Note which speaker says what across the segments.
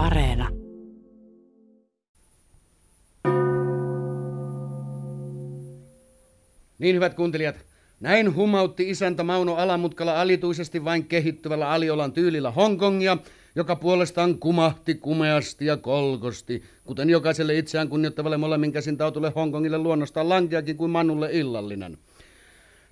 Speaker 1: Areena.
Speaker 2: Niin hyvät kuuntelijat, näin humautti isäntä Mauno Alamutkala alituisesti vain kehittyvällä Aliolan tyylillä Hongkongia, joka puolestaan kumahti kumeasti ja kolkosti, kuten jokaiselle itseään kunnioittavalle molemmin käsin tautulle Hongkongille luonnostaan lankeakin kuin Mannulle illallinen.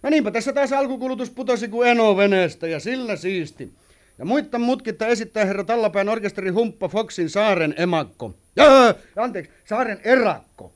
Speaker 2: No niinpä tässä taas alkukulutus putosi kuin eno veneestä ja sillä siisti. Ja muittan mutkitta esittää herra Tallapään orkesteri Humppa Foxin Saaren emakko. Ja, anteeksi, Saaren erakko.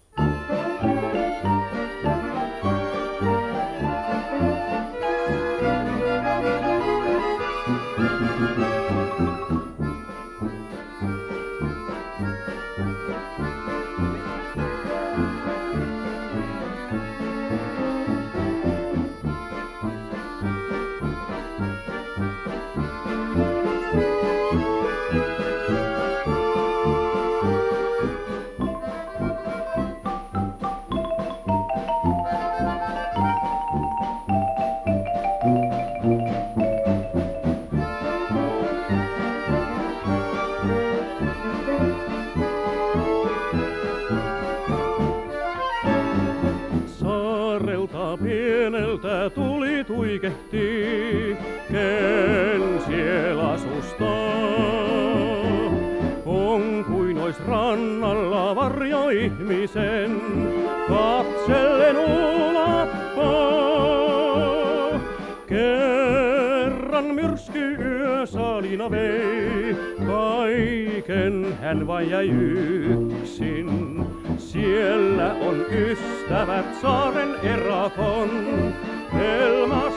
Speaker 3: Pieneltä tuli tuikehti, ken siellä asustaa. On kuin ois rannalla varjo ihmisen, katsellen ulappaa. Kerran myrsky yö salina vei, kaiken hän vain jäi yksin. Siellä on ystävät saaren erakon, Elmassa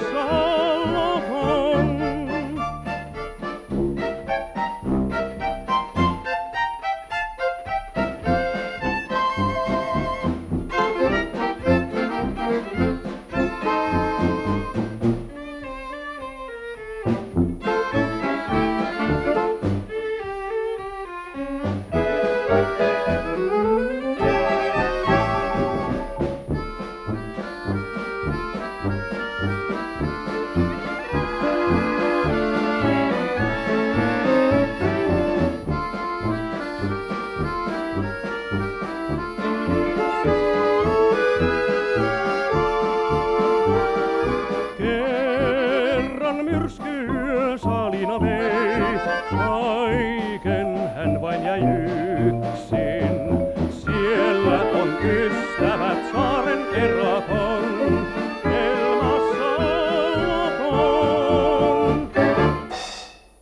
Speaker 3: myrsky yö salina vei, kaiken hän vain jäi yksin. Siellä on ystävät saaren erakon, Elmassa Allahon.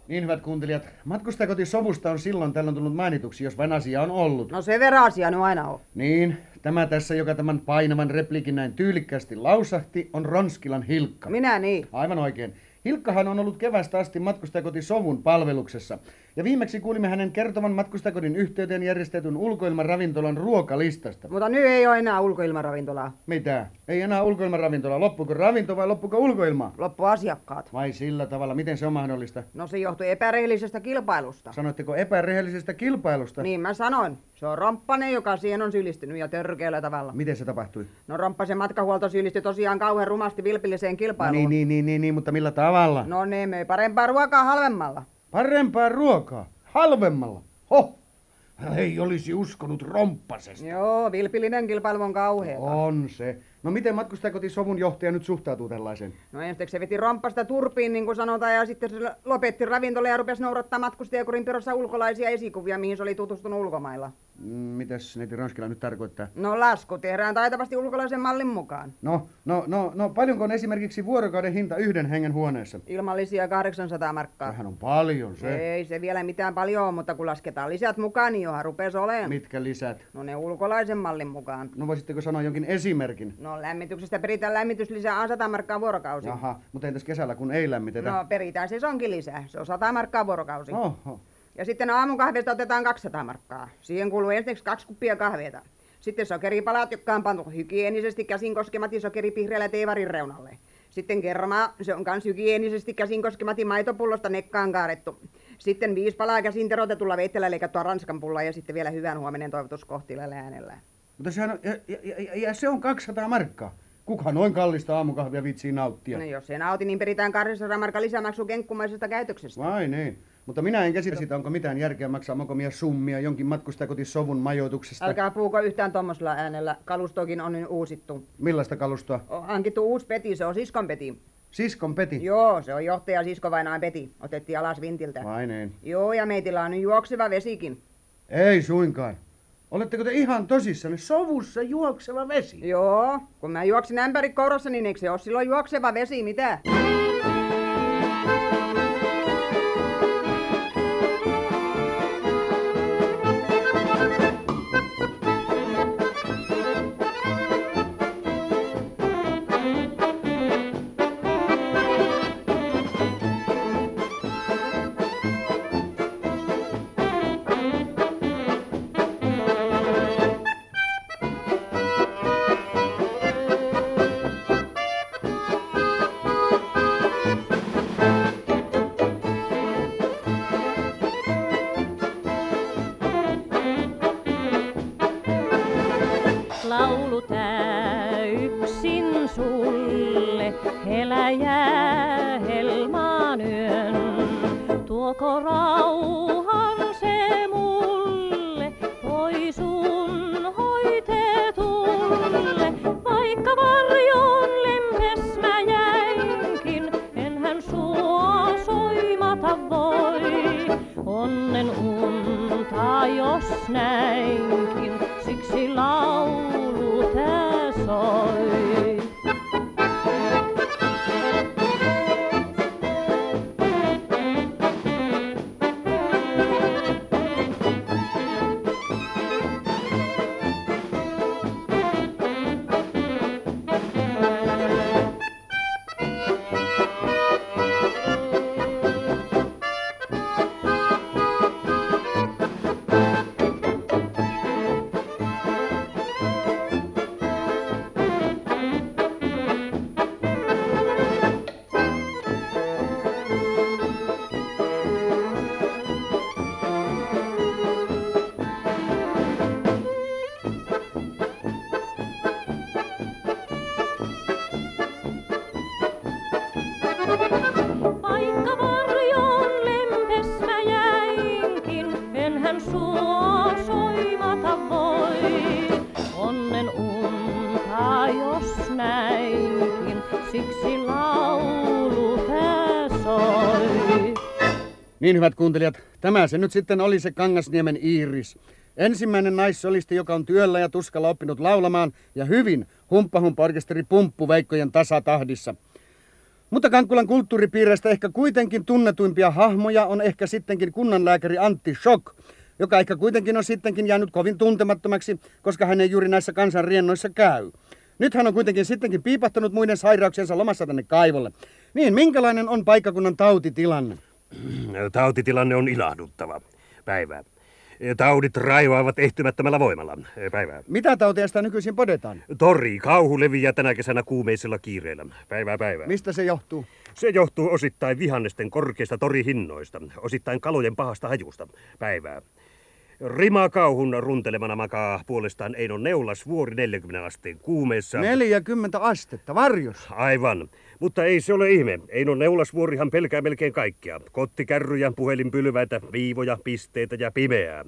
Speaker 2: Niin hyvät kuuntelijat, matkustajakoti sovusta on silloin tällöin tullut mainituksi, jos vain asia on ollut.
Speaker 4: No se verran asia nyt aina on.
Speaker 2: Niin, tämä tässä, joka tämän painavan repliikin näin tyylikkästi lausahti, on Ronskilan Hilkka.
Speaker 4: Minä niin.
Speaker 2: Aivan oikein. Hilkkahan on ollut kevästä asti matkustajakoti Sovun palveluksessa. Ja viimeksi kuulimme hänen kertovan matkustajakodin yhteyteen järjestetyn ulkoilmaravintolan ruokalistasta.
Speaker 4: Mutta nyt ei ole enää ulkoilmaravintolaa.
Speaker 2: Mitä? Ei enää ulkoilmaravintola. Loppuko ravinto vai loppuko ulkoilma?
Speaker 4: Loppu asiakkaat.
Speaker 2: Vai sillä tavalla? Miten se on mahdollista?
Speaker 4: No se johtui epärehellisestä kilpailusta.
Speaker 2: Sanoitteko epärehellisestä kilpailusta?
Speaker 4: Niin mä sanoin. Se on Romppanen, joka siihen on syyllistynyt ja törkeällä tavalla.
Speaker 2: Miten se tapahtui?
Speaker 4: No Romppasen matkahuolto syyllistyi tosiaan kauhean rumasti vilpilliseen
Speaker 2: No,
Speaker 4: kilpailuun.
Speaker 2: niin, niin, niin, niin, niin, mutta millä tavalla?
Speaker 4: No ne möi parempaa ruokaa halvemmalla.
Speaker 2: Parempaa ruokaa. Halvemmalla. Ho! Ei olisi uskonut romppasesta.
Speaker 4: Joo, vilpillinen kilpailu on kauheeta.
Speaker 2: On se. No miten matkustajakoti Sovun johtaja nyt suhtautuu tällaiseen?
Speaker 4: No ensiksi se veti romppasta turpiin, niin kuin sanotaan, ja sitten se lopetti ravintola ja rupesi noudattaa matkustajakurin pirossa ulkolaisia esikuvia, mihin se oli tutustunut ulkomailla.
Speaker 2: Mm, Mitäs neiti Ronskila nyt tarkoittaa?
Speaker 4: No lasku tehdään taitavasti ulkolaisen mallin mukaan.
Speaker 2: No, no, no, no, paljonko on esimerkiksi vuorokauden hinta yhden hengen huoneessa?
Speaker 4: Ilmallisia 800 markkaa.
Speaker 2: Vähän on paljon se.
Speaker 4: Ei se vielä mitään paljon mutta kun lasketaan lisät mukaan, niin johan rupes olemaan.
Speaker 2: Mitkä lisät?
Speaker 4: No ne ulkolaisen mallin mukaan.
Speaker 2: No voisitteko sanoa jonkin esimerkin?
Speaker 4: No lämmityksestä peritään lämmityslisää 100 markkaa vuorokausi.
Speaker 2: Jaha, mutta entäs kesällä kun ei lämmitetä?
Speaker 4: No peritään se onkin lisää. Se on 100 markkaa vuorokausi.
Speaker 2: Oho.
Speaker 4: Ja sitten aamukahvista otetaan 200 markkaa. Siihen kuuluu ensiksi kaksi kuppia kahveta. Sitten sokeripalat, jotka on pantu hygienisesti käsin koskemat ja sokeripihreällä teivarin reunalle. Sitten kerma, se on kans hygienisesti käsin koskemati maitopullosta nekkaan kaarettu. Sitten viisi palaa käsin terotetulla veitsellä leikattua ranskan pullaa ja sitten vielä hyvän huomenen toivotus äänellä.
Speaker 2: Mutta sehän on, ja, ja, ja, ja se on 200 markkaa. Kuka noin kallista aamukahvia viitsii nauttia?
Speaker 4: No jos se nauti, niin peritään 200 markka lisämaksu kenkkumaisesta käytöksestä.
Speaker 2: Vai niin. Mutta minä en käsitä sitä, onko mitään järkeä maksaa mokomia summia jonkin matkustajakotisovun majoituksesta.
Speaker 1: Älkää puuko yhtään tuommoisella äänellä. Kalustokin on nyt uusittu.
Speaker 2: Millaista kalustoa?
Speaker 1: On hankittu uusi peti, se on siskon peti.
Speaker 2: Siskon Peti.
Speaker 1: Joo, se on johtaja sisko vainaan peti. Otettiin alas vintiltä.
Speaker 2: Vai niin?
Speaker 1: Joo, ja meitillä on nyt juokseva vesikin.
Speaker 2: Ei suinkaan. Oletteko te ihan tosissanne sovussa juokseva vesi?
Speaker 1: Joo, kun mä juoksin ämpäri kourassa, niin eikö se ole silloin juokseva vesi, mitä?
Speaker 2: Niin hyvät kuuntelijat, tämä se nyt sitten oli se Kangasniemen Iiris. Ensimmäinen naissolisti, joka on työllä ja tuskalla oppinut laulamaan ja hyvin humppahumpa-orkesteri Pumppu Veikkojen tasatahdissa. Mutta Kankkulan kulttuuripiireistä ehkä kuitenkin tunnetuimpia hahmoja on ehkä sittenkin kunnanlääkäri Antti Schock, joka ehkä kuitenkin on sittenkin jäänyt kovin tuntemattomaksi, koska hän ei juuri näissä kansanriennoissa käy. Nyt hän on kuitenkin sittenkin piipahtanut muiden sairauksiensa lomassa tänne kaivolle. Niin, minkälainen on paikkakunnan tautitilanne?
Speaker 5: Tautitilanne on ilahduttava. Päivää. Taudit raivoavat ehtymättömällä voimalla. Päivää.
Speaker 2: Mitä tauteja sitä nykyisin podetaan?
Speaker 5: Tori, kauhu leviää tänä kesänä kuumeisella kiireellä. Päivää päivää.
Speaker 2: Mistä se johtuu?
Speaker 5: Se johtuu osittain vihannesten korkeista torihinnoista, osittain kalojen pahasta hajusta. Päivää. Rima kauhun runtelemana makaa puolestaan Einon neulas vuori 40 asteen kuumeessa.
Speaker 2: 40 astetta, varjos.
Speaker 5: Aivan. Mutta ei se ole ihme. Einon neulasvuorihan pelkää melkein kaikkea. Kottikärryjä, puhelinpylväitä, viivoja, pisteitä ja pimeää.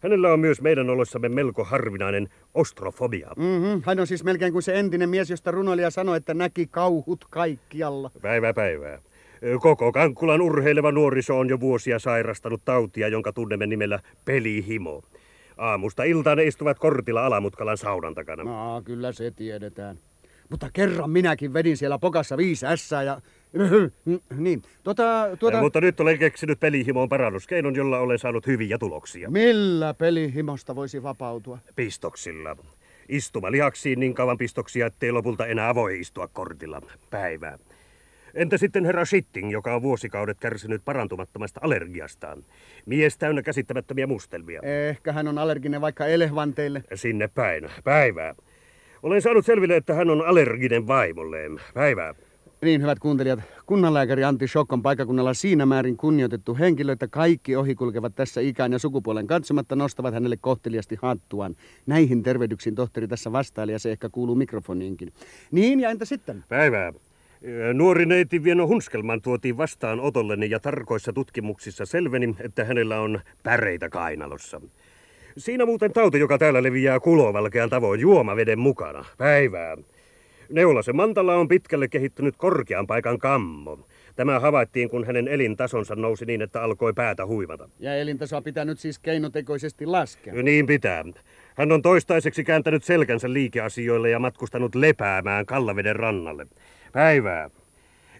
Speaker 5: Hänellä on myös meidän oloissamme melko harvinainen ostrofobia.
Speaker 2: Mm-hmm. Hän on siis melkein kuin se entinen mies, josta runoilija sanoi, että näki kauhut kaikkialla.
Speaker 5: Päivää päivää. Koko Kankkulan urheileva nuoriso on jo vuosia sairastanut tautia, jonka tunnemme nimellä pelihimo. Aamusta iltaan ne istuvat kortilla Alamutkalan saunan takana.
Speaker 2: No, kyllä se tiedetään. Mutta kerran minäkin vedin siellä pokassa viisi ässää ja... niin, tuota, tuota...
Speaker 5: Mutta nyt olen keksinyt pelihimoon parannuskeinon, jolla olen saanut hyviä tuloksia.
Speaker 2: Millä pelihimosta voisi vapautua?
Speaker 5: Pistoksilla. Istuma lihaksiin niin kauan pistoksia, ettei lopulta enää voi istua kortilla. Päivää. Entä sitten herra Shitting, joka on vuosikaudet kärsinyt parantumattomasta allergiastaan? Mies täynnä käsittämättömiä mustelmia.
Speaker 2: Ehkä hän on allerginen vaikka elefanteille.
Speaker 5: Sinne päin. Päivää. Olen saanut selville, että hän on allerginen vaimolleen. Päivää.
Speaker 2: Niin, hyvät kuuntelijat, kunnanlääkäri Antti Schock on paikakunnalla siinä määrin kunnioitettu henkilö, että kaikki ohikulkevat tässä ikään ja sukupuolen katsomatta nostavat hänelle kohteliasti hattuaan. Näihin tervehdyksiin tohtori tässä vastaili ja se ehkä kuuluu mikrofoniinkin. Niin, ja entä sitten?
Speaker 5: Päivää. Nuori neiti Vieno Hunskelman tuotiin vastaan otolleni ja tarkoissa tutkimuksissa selveni, että hänellä on päreitä kainalossa. Siinä muuten tauti, joka täällä leviää kulovalkean tavoin juomaveden mukana. Päivää. Neulasen Mantalla on pitkälle kehittynyt korkean paikan kammo. Tämä havaittiin, kun hänen elintasonsa nousi niin, että alkoi päätä huivata.
Speaker 2: Ja elintasoa pitää nyt siis keinotekoisesti laskea.
Speaker 5: Niin pitää. Hän on toistaiseksi kääntänyt selkänsä liikeasioille ja matkustanut lepäämään Kallaveden rannalle. Päivää.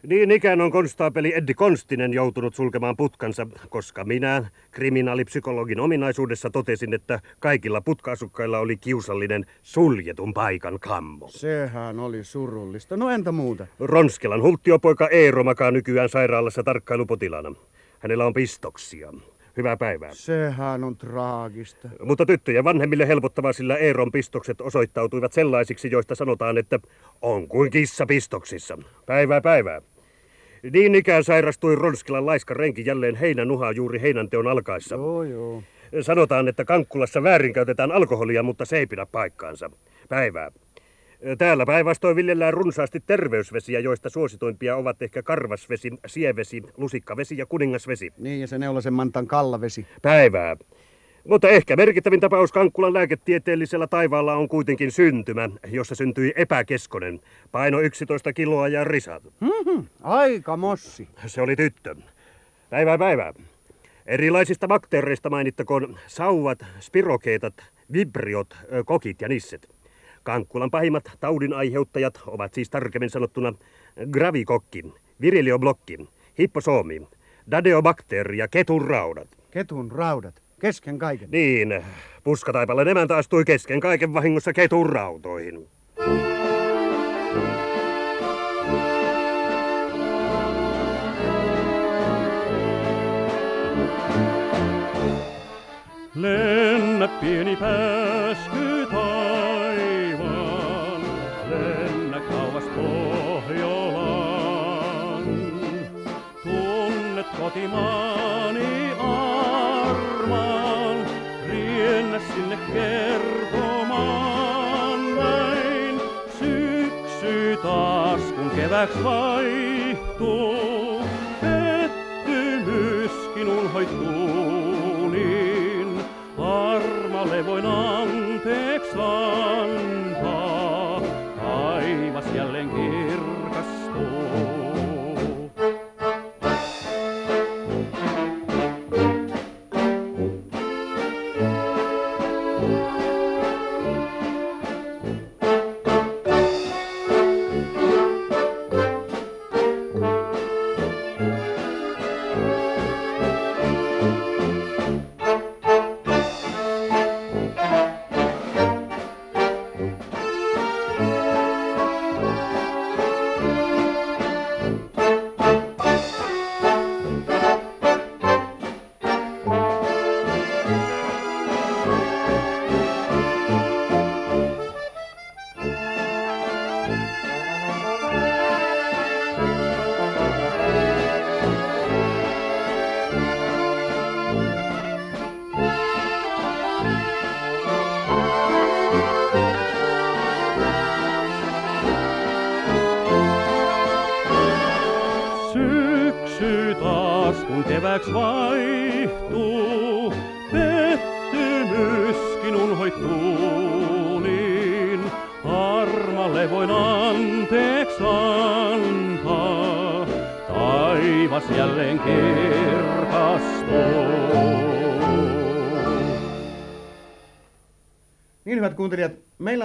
Speaker 5: Niin ikään on konstaapeli Eddi Konstinen joutunut sulkemaan putkansa, koska minä kriminaalipsykologin ominaisuudessa totesin, että kaikilla putkaasukkailla oli kiusallinen suljetun paikan kammo.
Speaker 2: Sehän oli surullista. No entä muuta?
Speaker 5: Ronskelan hulttiopoika Eero makaa nykyään sairaalassa tarkkailupotilana. Hänellä on pistoksia. Hyvää päivää.
Speaker 2: Sehän on traagista.
Speaker 5: Mutta tyttöjen vanhemmille helpottavaa, sillä Eeron pistokset osoittautuivat sellaisiksi, joista sanotaan, että on kuin kissa pistoksissa. Päivää päivää. Niin ikään sairastui Ronskilan laiska renki jälleen heinänuhaa juuri heinänteon alkaessa.
Speaker 2: Joo, joo.
Speaker 5: Sanotaan, että Kankkulassa väärinkäytetään alkoholia, mutta se ei pidä paikkaansa. Päivää. Täällä päinvastoin viljellään runsaasti terveysvesiä, joista suosituimpia ovat ehkä karvasvesi, sievesi, lusikkavesi ja kuningasvesi.
Speaker 2: Niin, ja se Neulasen Mantan kallavesi.
Speaker 5: Päivää. Mutta ehkä merkittävin tapaus Kankkulan lääketieteellisellä taivaalla on kuitenkin syntymä, jossa syntyi epäkeskonen. Paino 11 kiloa ja risat.
Speaker 2: Mm-hmm. Aika mossi.
Speaker 5: Se oli tyttö. Päivää päivää. Erilaisista bakteereista mainittakoon sauvat, spirokeetat, vibriot, kokit ja nisset. Kankkulan pahimmat taudin aiheuttajat ovat siis tarkemmin sanottuna gravikokki, virilioblokki, hipposoomi, dadeobakteeri ja ketun raudat.
Speaker 2: Ketun raudat. Kesken kaiken.
Speaker 5: Niin, puskataipalle emäntä astui kesken kaiken vahingossa ketun rautoihin.
Speaker 3: Lennä pieni pääsky taivaan, lennä kauas Pohjolaan. Tunnet kotimaani keväks vaihtuu, pettymyskin unhoittuu niin. Armalle voin anteeksi antaa,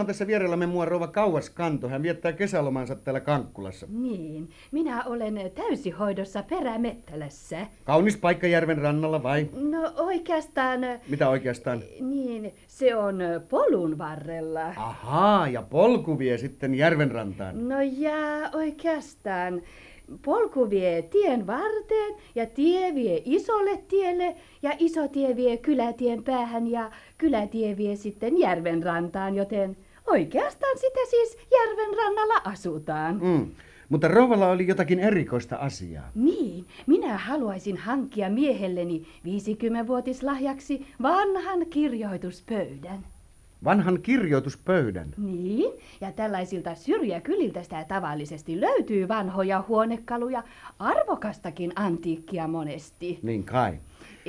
Speaker 2: on tässä vierellämme mua rouva Kauas Kanto. Hän viettää kesälomansa täällä Kankkulassa.
Speaker 6: Niin, minä olen täysihoidossa perämettälässä.
Speaker 2: Kaunis paikka järven rannalla vai?
Speaker 6: No oikeastaan,
Speaker 2: Mitä oikeastaan?
Speaker 6: niin, se on polun varrella.
Speaker 2: Ahaa, ja polku vie sitten järven rantaan.
Speaker 6: No ja oikeastaan, polku vie tien varteen ja tie vie isolle tielle ja iso tie vie kylätien päähän ja kylätie vie sitten järven rantaan, joten oikeastaan sitä siis järven rannalla asutaan.
Speaker 2: Mm. Mutta rouvalla oli jotakin erikoista asiaa.
Speaker 6: Niin, minä haluaisin hankkia miehelleni 50-vuotislahjaksi vanhan kirjoituspöydän.
Speaker 2: vanhan kirjoituspöydän.
Speaker 6: Niin, ja tällaisilta syrjäkyliltä sitä tavallisesti löytyy vanhoja huonekaluja, arvokastakin antiikkia monesti.
Speaker 2: Niin kai.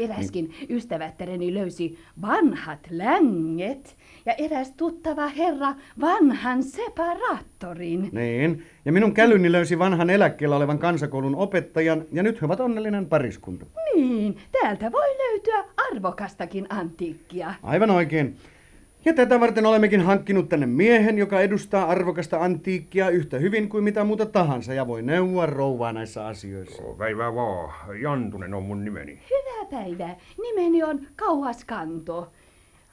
Speaker 6: Eräskin ystävättäreni löysi vanhat länget ja eräs tuttava herra vanhan separaattorin.
Speaker 2: Niin, ja minun kälyni löysi vanhan eläkkeellä olevan kansakoulun opettajan, ja nyt he ovat onnellinen pariskunta.
Speaker 6: Niin, täältä voi löytyä arvokastakin antiikkia.
Speaker 2: Aivan oikein. Ja tätä varten olemmekin hankkinut tänne miehen, joka edustaa arvokasta antiikkia yhtä hyvin kuin mitä muuta tahansa ja voi neuvoa rouvaa näissä asioissa.
Speaker 7: Päivää vaan. Jantunen on mun nimeni.
Speaker 6: Hyvää päivää. Nimeni on Kauhaskanto.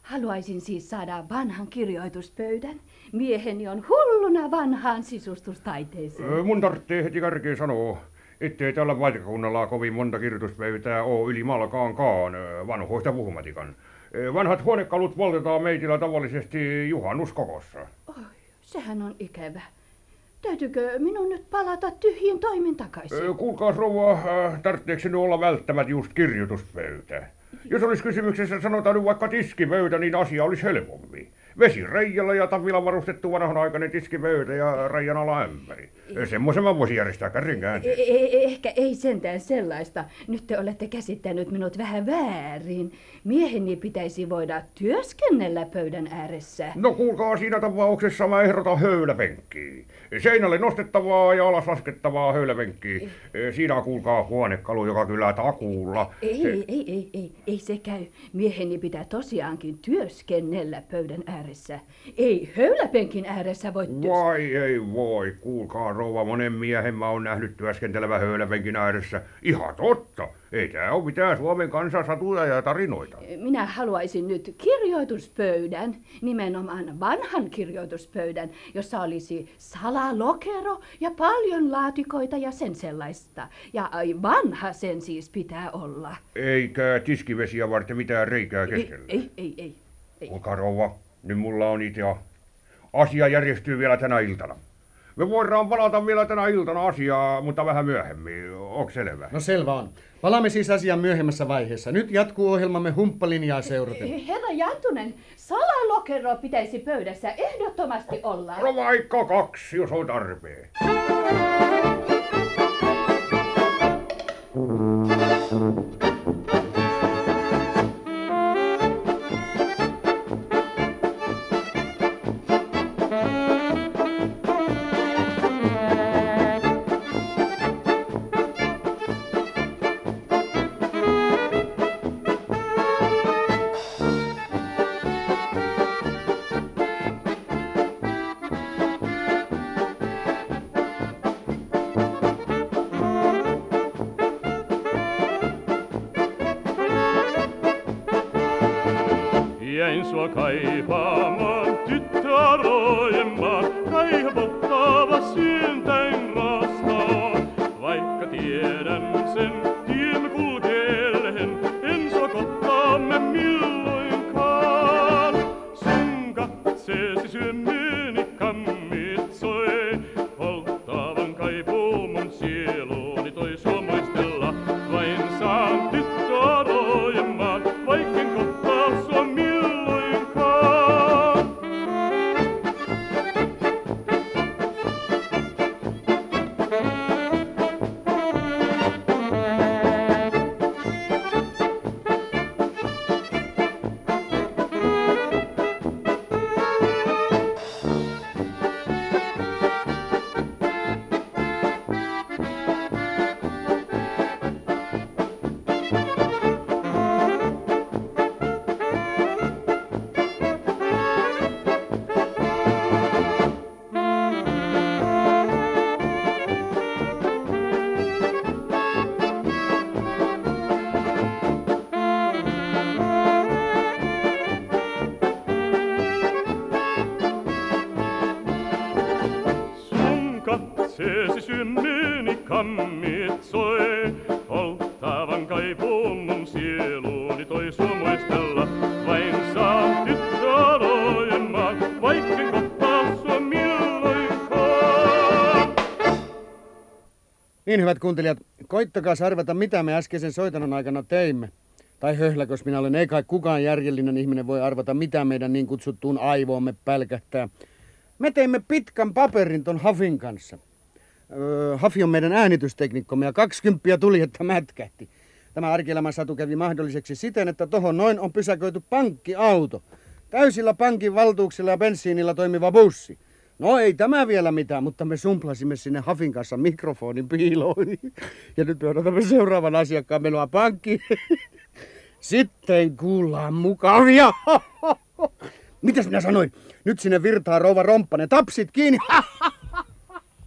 Speaker 6: Haluaisin siis saada vanhan kirjoituspöydän. Mieheni on hulluna vanhaan sisustustaiteeseen.
Speaker 7: Ö, Mun tarvitsee heti kärkeen sanoa, ettei tällä paikkakunnalla kovin monta kirjoituspöytää oo yli malkaankaan ö, vanhoista puhumatikan. Ö, Vanhat huonekalut poltetaan meitillä tavallisesti juhannuskokossa.
Speaker 6: Oi, sehän on ikävä. Täytyykö minun nyt palata tyhjin toimin takaisin?
Speaker 7: Ö, Kuulkaas rouva, äh, tarvitseeko olla välttämättä just kirjoituspöytä? Jos olisi kysymyksessä sanotaan nyt vaikka tiskipöytä, niin asia olisi helpompi. Vesireijalla ja tavilla varustettu vanhanaikainen tiskipöytä ja reijan ala ämpäri. Semmoisen mä voisin järjestää kärrin
Speaker 6: E-
Speaker 7: käänteen.
Speaker 6: e- ehkä ei sentään sellaista. Nyt te olette käsittänyt minut vähän väärin. Mieheni pitäisi voida työskennellä pöydän ääressä.
Speaker 7: No kuulkaa, siinä tapauksessa mä ehdotan höyläpenkkiä. Seinälle nostettavaa ja alas laskettavaa höyläpenkkiä. Siinä kuulkaa huonekalu, joka kyllä takuulla.
Speaker 6: Ei, ei, ei, ei, ei se käy. Mieheni pitää tosiaankin työskennellä pöydän ääressä. Ei höyläpenkin ääressä voi työskennellä.
Speaker 7: Vai ei voi, kuulkaa rouva, monen miehen mä oon nähnyt työskentelevä höyläpenkin ääressä. Ihan totta, ei tää ole mitään Suomen kansan satuja ja tarinoita.
Speaker 6: Minä haluaisin nyt kirjoituspöydän, nimenomaan vanhan kirjoituspöydän, jossa olisi salalokero ja paljon laatikoita ja sen sellaista. Ja ai, vanha sen siis pitää olla.
Speaker 7: Eikä tiskivesiä varten mitään reikää
Speaker 6: Ei,
Speaker 7: keskellä.
Speaker 6: ei, ei, ei. ei.
Speaker 7: Kuulkaa rouva, nyt mulla on idea. Asia järjestyy vielä tänä iltana. Me voidaan palata vielä tänä iltana asiaa, mutta vähän myöhemmin. Onko selvä?
Speaker 2: No selvä on. Palaamme siis asiaan myöhemmässä vaiheessa. Nyt jatkuu ohjelmamme humppalinjaa seuraten.
Speaker 6: Herra Jantunen, salalokero pitäisi pöydässä ehdottomasti olla.
Speaker 7: No vaikka kaksi, jos on tarpeen.
Speaker 3: Jäin
Speaker 2: Niin, hyvät kuuntelijat, koittakaa arvata, mitä me äskeisen soitanon aikana teimme. Tai höhläkös minä olen, ei kai kukaan järjellinen ihminen voi arvata, mitä meidän niin kutsuttuun aivoomme pälkähtää. Me teimme pitkän paperin ton Hafin kanssa. Öö, Hafi on meidän äänitysteknikkomme ja 20 tuli, että mätkähti. Tämä arkielämän satu kävi mahdolliseksi siten, että tohon noin on pysäköity pankkiauto. Täysillä pankin valtuuksilla ja bensiinillä toimiva bussi. No ei tämä vielä mitään, mutta me sumplasimme sinne Hafin kanssa mikrofonin piiloon. Ja nyt me odotamme seuraavan asiakkaan menoa pankkiin. Sitten kuullaan mukavia. Mitäs minä sanoin? Nyt sinne virtaa rouva Romppanen. Tapsit kiinni.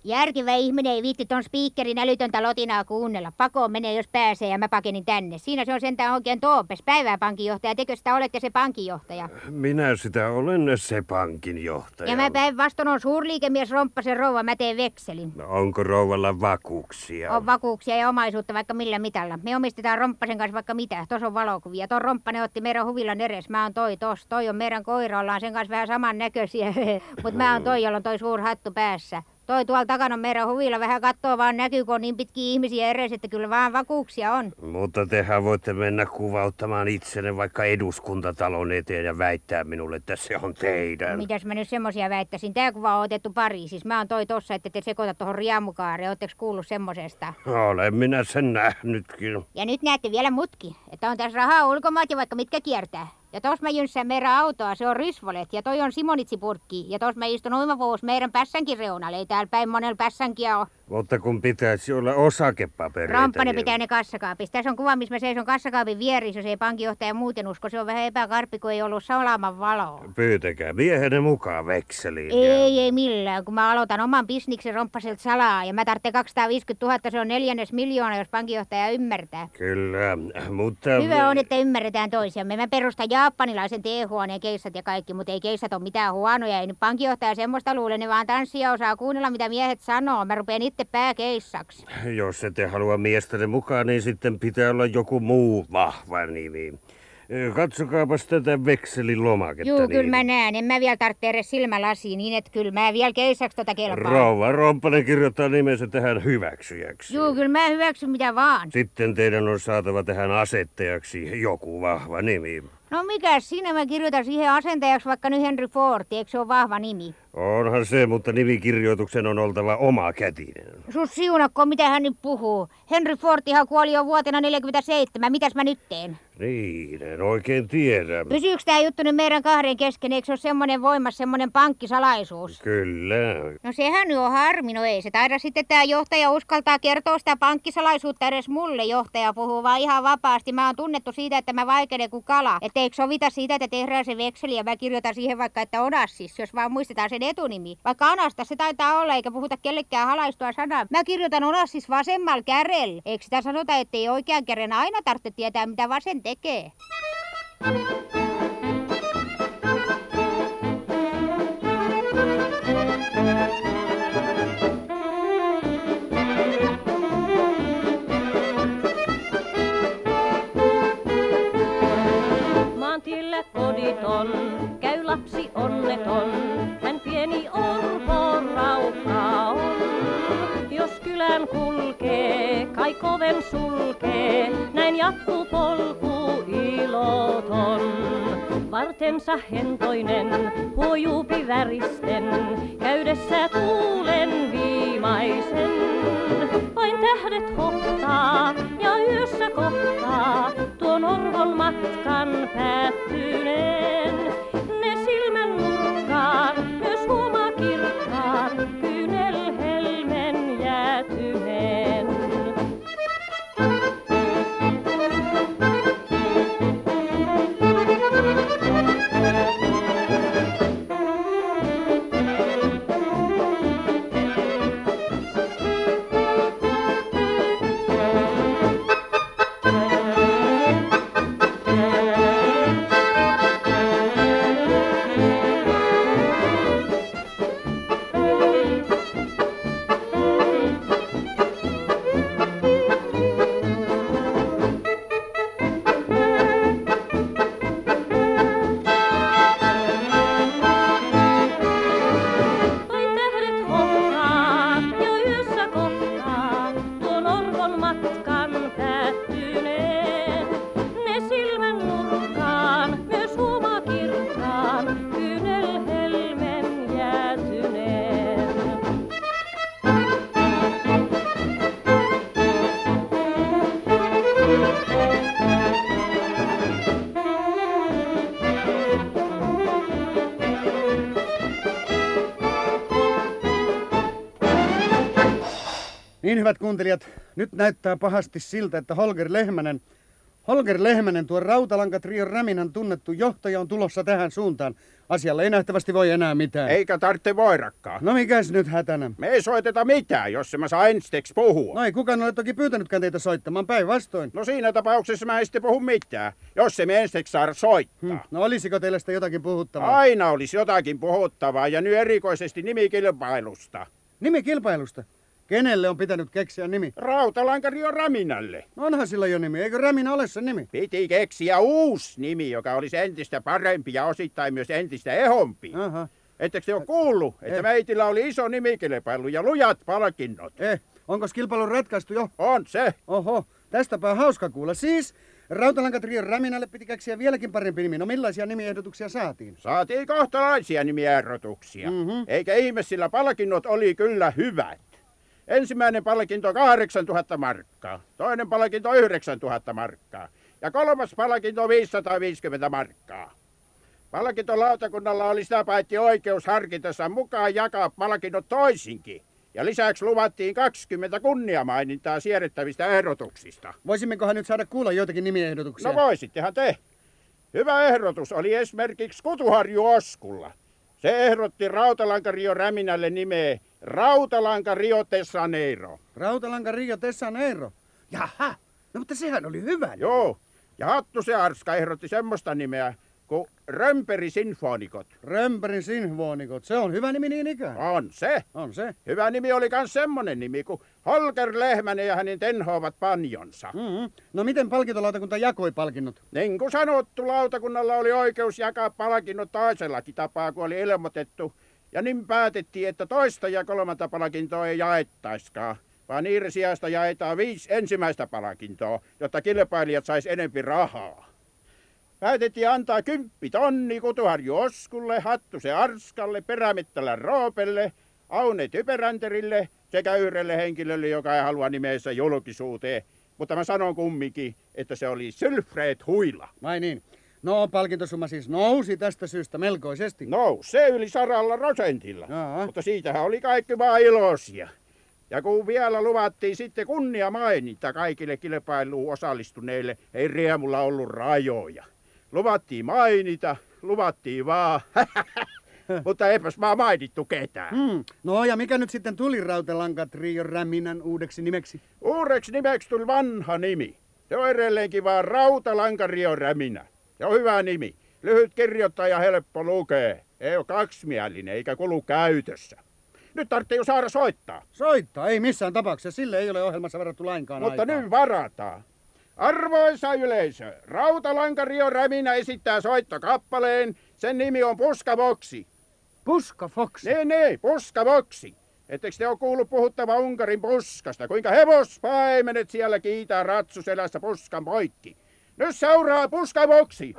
Speaker 8: Järkevä ihminen ei viitti ton spiikkerin älytöntä lotinaa kuunnella. Pakoon menee, jos pääsee ja mä pakenin tänne. Siinä se on sentään oikein toopes. Päivää pankinjohtaja. Tekö sitä olette se pankinjohtaja?
Speaker 5: Minä sitä olen se pankinjohtaja.
Speaker 8: Ja mä päinvastoin on suurliikemies Romppasen rouva. Mä teen vekselin.
Speaker 5: No, Onko rouvalla vakuuksia?
Speaker 8: On vakuuksia ja omaisuutta vaikka millä mitalla. Me omistetaan Romppasen kanssa vaikka mitä. Tuossa on valokuvia. Tuon Romppanen otti meidän huvilan edes. Mä oon toi tos. Toi on meidän koira. Ollaan sen kanssa vähän saman näköisiä. Mut mä oon toi, jolla on toi suur hattu päässä. Toi tuolla takana on meidän huvilla vähän kattoo vaan näkyy, kun on niin pitkiä ihmisiä edes, että kyllä vaan vakuuksia on.
Speaker 5: Mutta tehän voitte mennä kuvauttamaan itsenne vaikka eduskuntatalon eteen ja väittää minulle, että se on teidän.
Speaker 8: Mitäs mä nyt semmosia väittäisin? Tää kuva on otettu Pariisissa. Mä oon toi tossa, että te sekoita tuohon riemukaareen. Ootteko kuullut semmosesta?
Speaker 5: Olen minä sen nähnytkin.
Speaker 8: Ja nyt näette vielä mutki, että on tässä rahaa ulkomaat ja vaikka mitkä kiertää. Ja tos mä jynssään meidän autoa, se on Rysvolet, ja toi on Simonitsipurkki. Ja tos mä istun uimavuus meidän pässänkin reunalle, ei täällä päin monella pässänkiä oo.
Speaker 5: Mutta kun pitäisi olla osakepapereita.
Speaker 8: Romppanen
Speaker 5: niin-
Speaker 8: pitää ne kassakaapissa. Tässä on kuva, missä mä seison kassakaapin vieressä, jos ei pankinjohtaja muuten usko. Se on vähän epäkarppi, kun ei ollut salaman valoa.
Speaker 5: Pyytäkää miehenne mukaan vekseliin. ja-
Speaker 8: Ei, ei millään. Kun mä aloitan oman bisniksen romppaselta salaa ja mä tarvitsen 250 000, se on neljännes miljoona, jos pankinjohtaja ymmärtää.
Speaker 5: Kyllä, mutta...
Speaker 8: Hyvä on, että ymmärretään toisiamme. Mä perustan japanilaisen teehuoneen keissat ja kaikki, mutta ei keissat ole mitään huonoja. Ei nyt pankinjohtaja semmoista luule, ne vaan tanssia osaa kuunnella, mitä miehet sanoo. Mä rupeen itse pääkeissaksi.
Speaker 5: Jos ette halua miestäne mukaan, niin sitten pitää olla joku muu vahva nimi. Katsokaapas tätä vekselin lomaketta.
Speaker 8: Juu, kyllä
Speaker 5: niin.
Speaker 8: mä näen. En mä vielä tarvitse edes silmälasiin, niin että kyllä mä vielä keissaksi tota kelpaan.
Speaker 5: Rouva Romppanen kirjoittaa nimensä tähän hyväksyjäksi.
Speaker 8: Juu, kyllä mä hyväksyn mitä vaan.
Speaker 5: Sitten teidän on saatava tähän asettajaksi joku vahva nimi.
Speaker 8: No mikä siinä mä kirjoitan siihen asentajaksi vaikka nyt Henry Ford, eikö se ole vahva nimi?
Speaker 5: Onhan se, mutta nimikirjoituksen on oltava oma kätinen.
Speaker 8: Sus siunakko, mitä hän nyt puhuu? Henry Fordihan kuoli jo vuotena 47, mitäs mä nyt teen?
Speaker 5: Niin, en oikein tiedä.
Speaker 8: Pysyykö tää juttu nyt meidän kahden kesken, eikö se ole semmonen voimas, semmonen pankkisalaisuus?
Speaker 5: Kyllä.
Speaker 8: No sehän nyt on harmi, no ei se taida sitten tää johtaja uskaltaa kertoa sitä pankkisalaisuutta edes mulle. Johtaja puhuu vaan ihan vapaasti. Mä oon tunnettu siitä, että mä vaikenen kuin kala. Että eikö sovita siitä, että tehdään se vekseli ja mä kirjoitan siihen vaikka, että Onassis, jos vaan muistetaan sen etunimi. Vaikka Anasta se taitaa olla, eikä puhuta kellekään halaistua sanaa. Mä kirjoitan Onassis vasemmalla kärellä. Eikö sitä sanota, ettei oikean käden aina tarvitse tietää, mitä vasen tekee?
Speaker 1: Maantiellä koditon, käy lapsi onneton, hän pieni orpo raukka on. Jos kylän kulkee, kai koven sulkee, näin jatkuu polku iloton. Vartensa hentoinen, huojuupi väristen, käydessä tuulen viimaisen. Vain tähdet hokkaa ja yössä kohtaa tuon orvon matkan päättyneen.
Speaker 2: Hyvät kuuntelijat, nyt näyttää pahasti siltä, että Holger Lehmänen, Holger Lehmänen, tuo Rautalankatrion Räminän tunnettu johtaja on tulossa tähän suuntaan. Asialle ei nähtävästi voi enää mitään.
Speaker 9: Eikä tarvitse voirakaan.
Speaker 2: No mikäs nyt hätänä?
Speaker 9: Me ei soiteta mitään, jos mä saa ensiksi puhua.
Speaker 2: No ei kukaan ole toki pyytänytkään teitä soittamaan päinvastoin.
Speaker 9: No siinä tapauksessa mä en sitten puhu mitään, jos me ensiksi saada soittaa.
Speaker 2: Hmm. No olisiko teillä sitä jotakin puhuttavaa?
Speaker 9: Aina olisi jotakin puhuttavaa ja nyt erikoisesti nimikilpailusta.
Speaker 2: Nimikilpailusta? Kenelle on pitänyt keksiä nimi?
Speaker 9: Rautalankario Raminalle.
Speaker 2: No onhan sillä jo nimi, eikö Räminä ole se nimi?
Speaker 9: Piti keksiä uusi nimi, joka olisi entistä parempi ja osittain myös entistä ehompi.
Speaker 2: Aha.
Speaker 9: Ettekö te ole kuullut, että
Speaker 2: Eh.
Speaker 9: meitillä oli iso nimikilpailu ja lujat palkinnot?
Speaker 2: Eh, onko kilpailu ratkaistu jo?
Speaker 9: On se.
Speaker 2: Oho, tästäpä hauska kuulla. Siis Rautalankatrion Räminälle piti keksiä vieläkin parempi nimi. No millaisia nimiehdotuksia saatiin?
Speaker 9: Saatiin kohtalaisia nimiehdotuksia.
Speaker 2: Mhm.
Speaker 9: Eikä ihme, sillä palkinnot oli kyllä hyvät. Ensimmäinen palkinto 8000 markkaa, toinen palkinto 9000 markkaa ja kolmas palkinto 550 markkaa. Palkintolautakunnalla oli sitä paitsi oikeus harkitessa mukaan jakaa palkinnot toisinkin. Ja lisäksi luvattiin 20 kunniamainintaa siedettävistä ehdotuksista.
Speaker 2: Voisimmekohan nyt saada kuulla joitakin nimiehdotuksia?
Speaker 9: No voisittehan te. Hyvä ehdotus oli esimerkiksi Kutuharju Oskulla. Se ehdotti Rautalankario Räminälle nimeä Rautalanka Rio Tessaneiro.
Speaker 2: Rautalanka Rio Tessaneiro. Jaha, no mutta sehän oli hyvä. nimi.
Speaker 9: Joo, ja Hattu se Arska ehdotti semmoista nimeä kuin Römperi Sinfonikot.
Speaker 2: Römpärin sinfoonikot. Se on hyvä nimi niin ikään.
Speaker 9: On se.
Speaker 2: On se.
Speaker 9: Hyvä nimi oli myös semmonen nimi kuin Holger Lehmänen ja hänen tenhoavat panjonsa.
Speaker 2: Mm-hmm. No miten palkintolautakunta jakoi palkinnot?
Speaker 9: Niin kuin sanottu, lautakunnalla oli oikeus jakaa palkinnot toisellakin tapaa, kun oli ilmoitettu. Ja niin päätettiin, että toista ja kolmatta palkintoa ei jaettaiskaan, vaan niiden sijasta jaetaan viisi ensimmäistä palkintoa, jotta kilpailijat sais enempi rahaa. Päätettiin antaa kymppi tonni Kutuharju Oskulle, Hattuse Arskalle, Perämettälän Roopelle, Aune Typeränterille sekä yhdelle henkilölle, joka ei halua nimensä julkisuuteen. Mutta mä sanon kumminkin, että se oli Sylfred Huila.
Speaker 2: Vai niin? No, palkintosumma siis nousi tästä syystä melkoisesti.
Speaker 9: Nousee yli saralla prosentilla,
Speaker 2: Jaa.
Speaker 9: mutta siitähän oli kaikki vaan iloisia. Ja kun vielä luvattiin sitten kunnia mainita kaikille kilpailuun osallistuneille, ei riemulla ollut rajoja. Luvattiin mainita, luvattiin vaan, mutta eipäs vaan mainittu ketään.
Speaker 2: Mm. No ja mikä nyt sitten tuli Rautalanka Trio Räminän uudeksi nimeksi?
Speaker 9: Uudeksi nimeksi tuli vanha nimi. Se on edelleenkin vaan Rautalankario Räminä. On hyvä nimi. Lyhyt kirjoittaa ja helppo lukee. Ei ole kaksimielinen eikä kulu käytössä. Nyt tarvitsee jo saada soittaa.
Speaker 2: Soittaa, ei missään tapauksessa. Sille ei ole ohjelmassa varattu lainkaan
Speaker 9: Mutta
Speaker 2: aikaa.
Speaker 9: nyt varataan. Arvoisa yleisö, Rautalankario Räminä esittää soittokappaleen. Sen nimi on Puskaboksi.
Speaker 2: Puska Fox.
Speaker 9: Niin, niin, Puskaboksi. Ettekö te ole kuullut puhuttava Unkarin puskasta, kuinka hevospaimenet siellä kiitää ratsuselässä puskan poikki. Nyt seuraa Puskaboksi.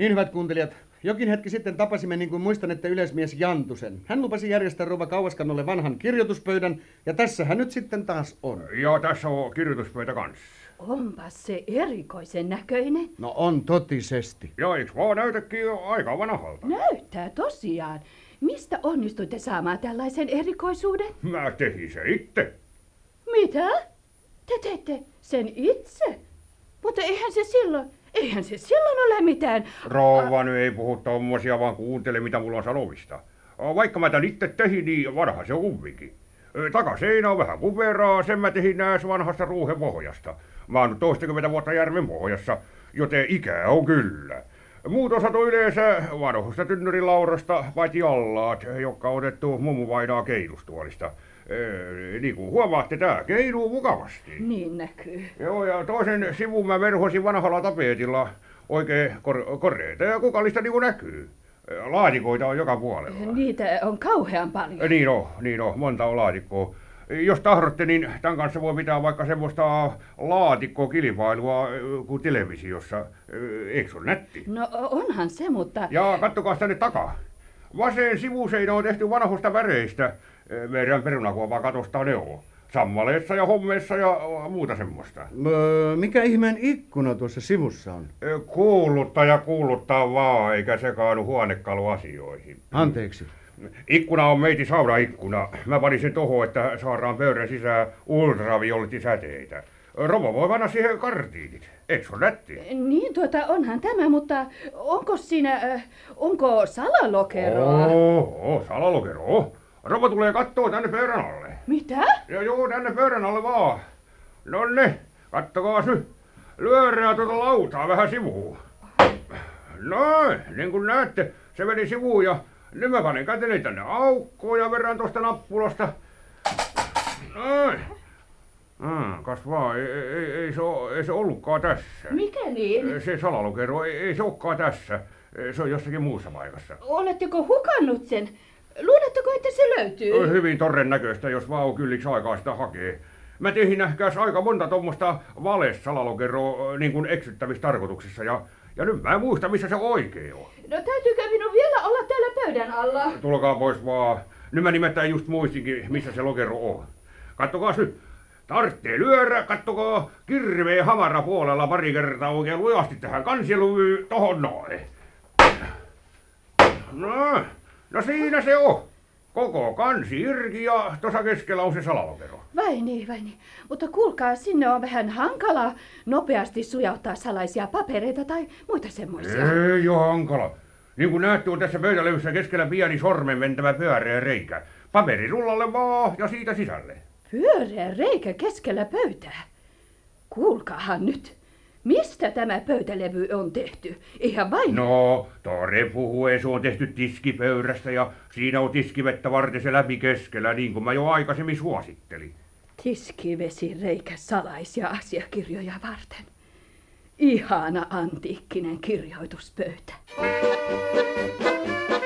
Speaker 2: Niin hyvät kuuntelijat, jokin hetki sitten tapasimme niin kuin muistanette yleismies Jantusen. Hän lupasi järjestää Rouva Kauaskannolle vanhan kirjoituspöydän ja tässä hän nyt sitten taas on.
Speaker 7: Ja tässä on kirjoituspöytä kanssa.
Speaker 6: Onpas se erikoisen näköinen.
Speaker 2: No on totisesti.
Speaker 7: Ja eikö vaan näytäkin jo aika vanhalta?
Speaker 6: Näyttää tosiaan. mistä onnistuitte saamaan tällaisen erikoisuuden?
Speaker 7: Mä tehin se itse.
Speaker 6: Mitä? Te teette sen itse? Mutta eihän se silloin, eihän se silloin ole mitään.
Speaker 7: Rouva nyt ei puhu tommosia, vaan kuuntele mitä mulla on sanomista. Vaikka mä tän itse tehin, niin vanha se on kumminkin. Takaseinä on vähän kuperaa, sen mä tehin nääs vanhasta ruuhen pohjasta. Mä oon toistakymmentä vuotta järven pohjassa, joten ikää on kyllä. Muut osat on yleensä vanhoista tynnyrilaurasta, paitsi allaat, jotka on otettu mummu vainaa keinustuolista. Ee, niin kuin huomaatte, tää keinuu mukavasti.
Speaker 6: Niin näkyy.
Speaker 7: Joo, ja toisen sivun mä verhosin vanhalla tapetilla oikein kor- koreita ja kukallista niin kuin näkyy. Laatikoita on joka puolella.
Speaker 6: Niitä on kauhean paljon.
Speaker 7: Niin on, niin on, monta on laatikkoa. Jos tahdotte, niin tämän kanssa voi pitää vaikka semmoista laatikko-kilpailua kuin televisiossa. Eikö se ole nätti?
Speaker 6: No onhan se, mutta...
Speaker 7: Ja kattokaa tänne takaa. Vasen sivuseinä on tehty vanhoista väreistä. Meidän perunakuopaa katosta ne on. Sammaleessa ja hommeessa ja muuta semmoista.
Speaker 2: Öö, mikä ihmeen ikkuna tuossa sivussa on?
Speaker 7: Kuuluttaa ja kuuluttaa vaan, eikä sekaannu huonekaluasioihin.
Speaker 2: Anteeksi.
Speaker 7: Ikkuna on meiti saunaikkuna. Mä panin sen toho, että saadaan pöydän sisään ultraviolettisäteitä. Rovo voi panna siihen kartiinit. Eikö se ole nätti?
Speaker 6: Niin tuota, onhan tämä, mutta onko siinä, äh, onko salalokeroa?
Speaker 7: Oo, salalokero. Rovo tulee kattoo tänne pöydän alle.
Speaker 6: Mitä?
Speaker 7: Ja joo, tänne pöydän alle vaan. Nonne, kattokaa sy. Lyörää tuota lautaa vähän sivuun. Noin, niin kuin näette, se meni sivuun ja nyt mä panen käteni tänne aukkoon ja verran tuosta nappulasta. Noin. Hmm, kas vaan, ei, ei, ei, se, ole, ei se ollutkaan tässä.
Speaker 6: Mikä niin?
Speaker 7: Se salalokero, ei, ei se olekaan tässä. Se on jossakin muussa paikassa.
Speaker 6: Oletteko hukannut sen? Luuletteko, että se löytyy?
Speaker 7: Hyvin todennäköistä, jos vaan on kylliksi aikaa sitä hakee. Mä tehin nähkääs aika monta tuommoista valesalalokeroa niin kuin eksyttävissä tarkoituksissa ja, ja nyt mä en muista, missä se oikein on.
Speaker 6: No täytyykö minun vielä olla täällä pöydän alla?
Speaker 7: Tulkaa pois vaan. Nyt mä nimittäin just muistinkin, missä se lokero on. Kattokaa nyt. Tarttee lyödä, kattokaa kirveen hamara puolella pari kertaa oikein lujasti tähän kansiluvyyn tohon noin. No, no siinä se on. Koko kansi irki ja tuossa keskellä on se salalokero.
Speaker 6: Vai niin, vai niin. Mutta kuulkaa, sinne on vähän hankala nopeasti sujauttaa salaisia papereita tai muita semmoisia.
Speaker 7: Ei ole hankala. Niin kuin näette, on tässä pöytälevyssä keskellä pieni sormen ventävä pyöreä reikä. Paperi rullalle vaan ja siitä sisälle.
Speaker 6: Pyöreä reikä keskellä pöytää. Kuulkaahan nyt. Mistä tämä pöytälevy on tehty? Ihan vain...
Speaker 7: No, Tore puhuu, se on tehty tiskipöyrästä ja siinä on tiskivettä varten se läpi keskellä, niin kuin mä jo aikaisemmin suosittelin.
Speaker 6: Tiskivesireikä salaisia asiakirjoja varten. Ihana antiikkinen kirjoituspöytä.
Speaker 3: vain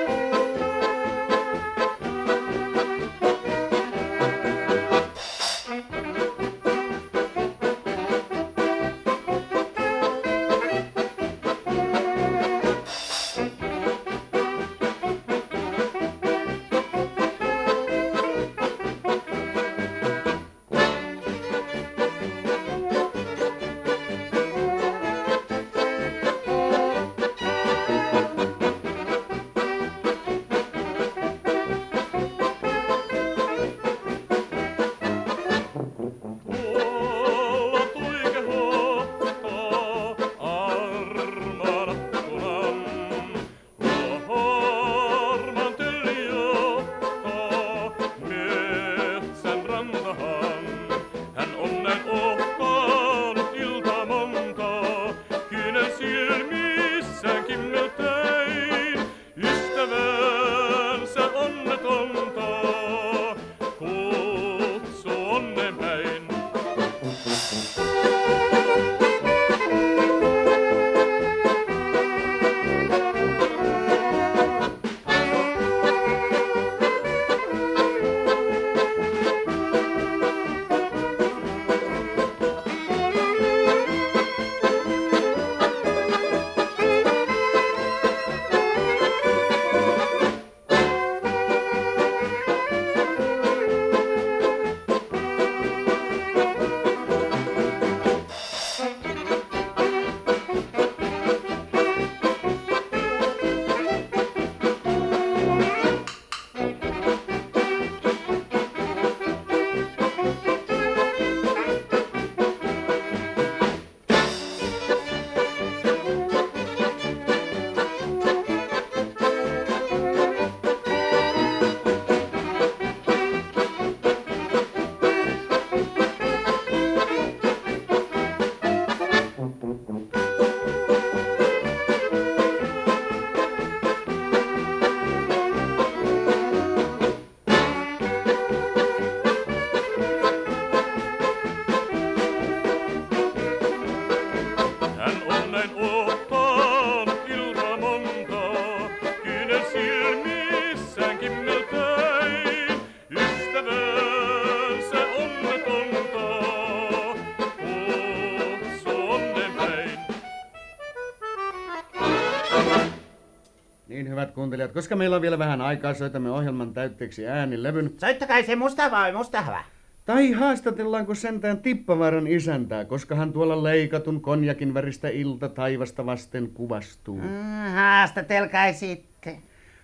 Speaker 2: hyvät kuuntelijat, koska meillä on vielä vähän aikaa, soitamme ohjelman täytteeksi äänilevyn.
Speaker 10: Soittakaa se musta vai mustahva.
Speaker 2: Tai haastatellaanko sentään Tippavaaran isäntää, koska hän tuolla leikatun konjakin väristä ilta taivasta vasten kuvastuu.
Speaker 10: Mm, haastatelkaa sitten.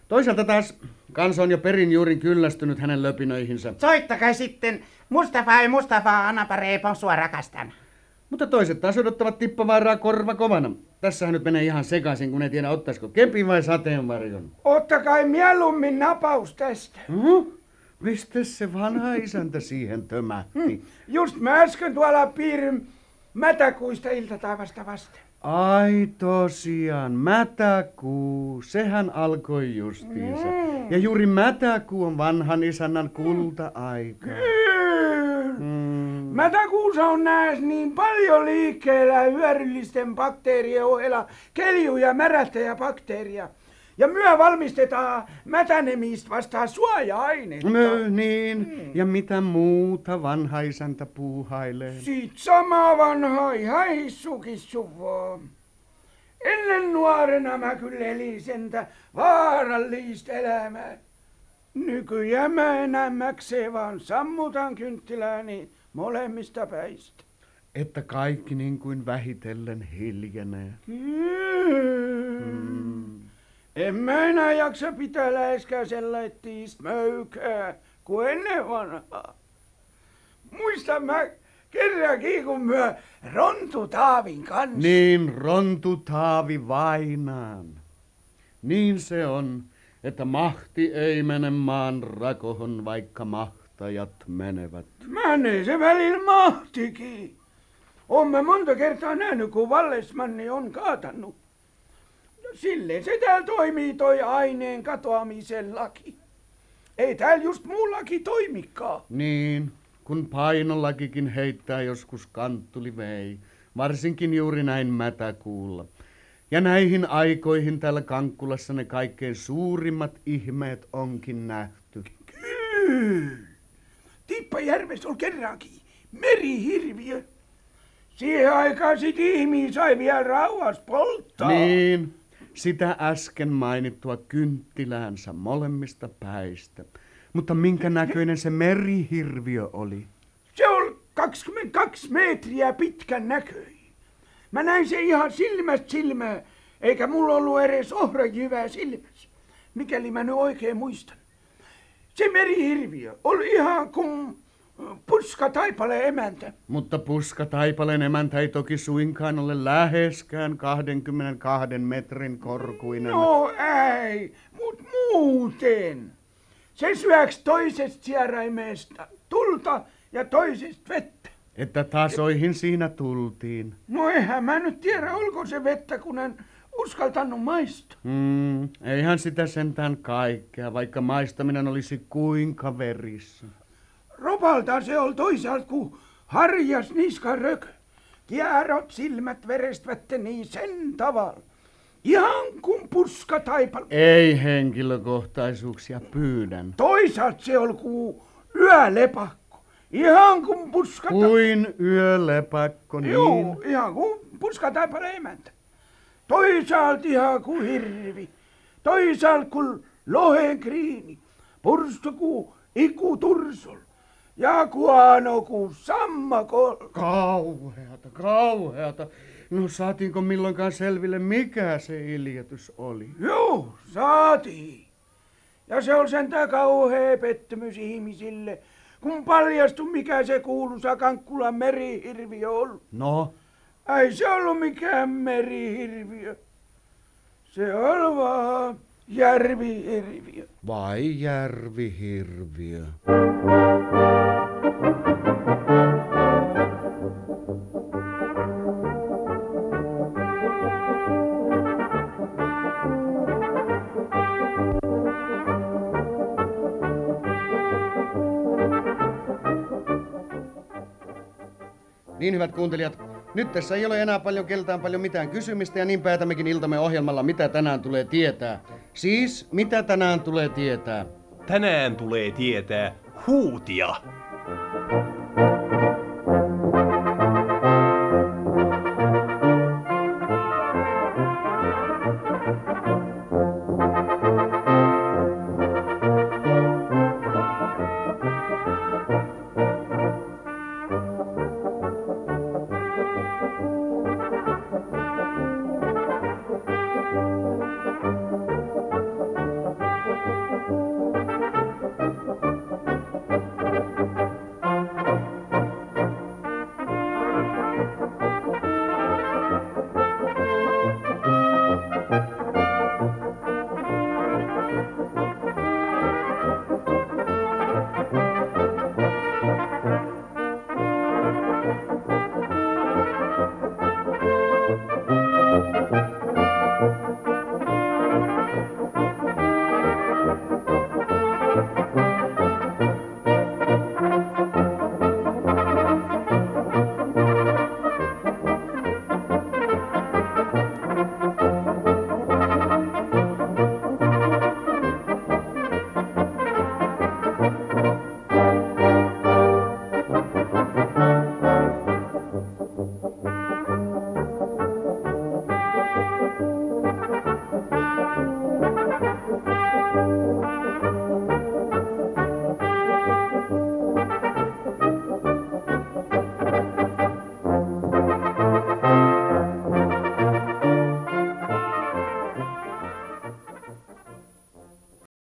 Speaker 2: Toisaalta taas kansa on jo perin juurin kyllästynyt hänen löpinöihinsä.
Speaker 10: Soittakaa sitten Mustafa ja Mustafa Anapa Reipon sua rakastan.
Speaker 2: Mutta toiset taas odottavat Tippavaaraa korva kovana. Tässähän nyt menee ihan sekaisin, kun ei tiedä ottaisiko kepin vai sateenvarjon.
Speaker 11: Ottakaa mieluummin napaus tästä.
Speaker 2: Hmm? Mistä se vanha isäntä siihen tömähti?
Speaker 11: Just mä äsken tuolla piirin mätäkuista iltataivasta vasten.
Speaker 2: Ai tosiaan, mätäkuu, sehän alkoi justiinsa. Ja juuri mätäkuu on vanhan isännän kulta-aika.
Speaker 11: Mm. Mätäkuussa on nääs niin paljon liikkeellä hyödyllisten bakteerien ohella keljuja bakteeria. Ja myö valmistetaan mätänemistä vastaan suoja-ainetta.
Speaker 2: Mö, niin, ja mitä muuta vanha isäntä puuhailee?
Speaker 11: Sit sama vanha ihan. Ennen nuorena mä kyllä elin sentä vaarallista elämää. Nykyään mä enämmäkseen vaan sammutan kynttilääni molemmista päistä.
Speaker 2: Että kaikki niin kuin vähitellen hiljenee.
Speaker 11: Mm. En mä enää jaksa pitää läheskään sellaista möykää kuin ennen vanhaa. Muistan mä kerrankin, kun myö Rontu Taavin kanssa.
Speaker 2: Niin rontu taavi vainaan. Niin se on, että mahti ei mene maan rakohon, vaikka mahtajat menevät.
Speaker 11: Menee se välillä mahtikin. On mä monta kertaa nähnyt, kun Vallesmanni on kaatanut. No, Silleen se täällä toimii toi aineen katoamisen laki. Ei täällä just muu laki toimikaan.
Speaker 2: Niin, kun painolakikin heittää joskus kanttuli vei, varsinkin juuri näin mätäkuulla. Ja näihin aikoihin täällä Kankkulassa ne kaikkein suurimmat ihmeet onkin nähty.
Speaker 11: Kyllä. Tippajärvessä oli kerrankin merihirviö. Siihen aikaan sit ihmisiä sai vielä rauhas polttaa.
Speaker 2: Niin, sitä äsken mainittua kynttiläänsä molemmista päistä. Mutta minkä näköinen se merihirviö oli?
Speaker 11: Se oli 22 metriä pitkän näköinen. Mä näin se ihan silmästä silmää, eikä mulla ollut edes ohrajyvää silmässä, mikäli mä nyt oikein muistan. Se merihirviö oli ihan kuin puska taipale emäntä.
Speaker 2: Mutta puska taipaleen emäntä ei toki suinkaan ole läheskään 22 metrin korkuinen.
Speaker 11: No ei, mut muuten. Se syöks toisesta sieraimesta tulta ja toisesta vettä.
Speaker 2: Että tasoihin siinä tultiin.
Speaker 11: No eihän mä nyt tiedä, olko se vettä, kun en uskaltanut maistaa.
Speaker 2: Mm, eihän sitä sentään kaikkea, vaikka maistaminen olisi kuinka verissä.
Speaker 11: Ropalta se oli toisaalta kuin harjas niskan rökö. Kierrot silmät verestävät niin sen tavalla. Ihan kuin puska taipal.
Speaker 2: Ei henkilökohtaisuuksia pyydän.
Speaker 11: Toisaalta se oli kuin yölepakko. Ihan kuin puska
Speaker 2: Kuin yölepakko, niin.
Speaker 11: Joo, ihan kuin puska taipale emäntä. Toisaalta ihan kuin hirvi. Toisaalta kuin lohen kriini. Pursto kuin iku tursol. Ja kuano kuin sammakol.
Speaker 2: Kauheata, kauheata. No saatiinko milloinkaan selville, mikä se iljetys oli?
Speaker 11: Joo, saatiin. Ja se oli sentään kauhea pettymys ihmisille, kun paljastui mikä se kuuluisa Kankkulan merihirviö on.
Speaker 2: No,
Speaker 11: Ei se ollut mikään merihirviö. Se oli vaan järvihirviö.
Speaker 2: vai järvihirviö? Niin hyvät kuuntelijat, Nyt tässä ei ole enää paljon keltään paljon mitään kysymistä ja niin päätämmekin iltamme ohjelmalla, mitä tänään tulee tietää. Siis, mitä tänään tulee tietää?
Speaker 12: Tänään tulee tietää huutia.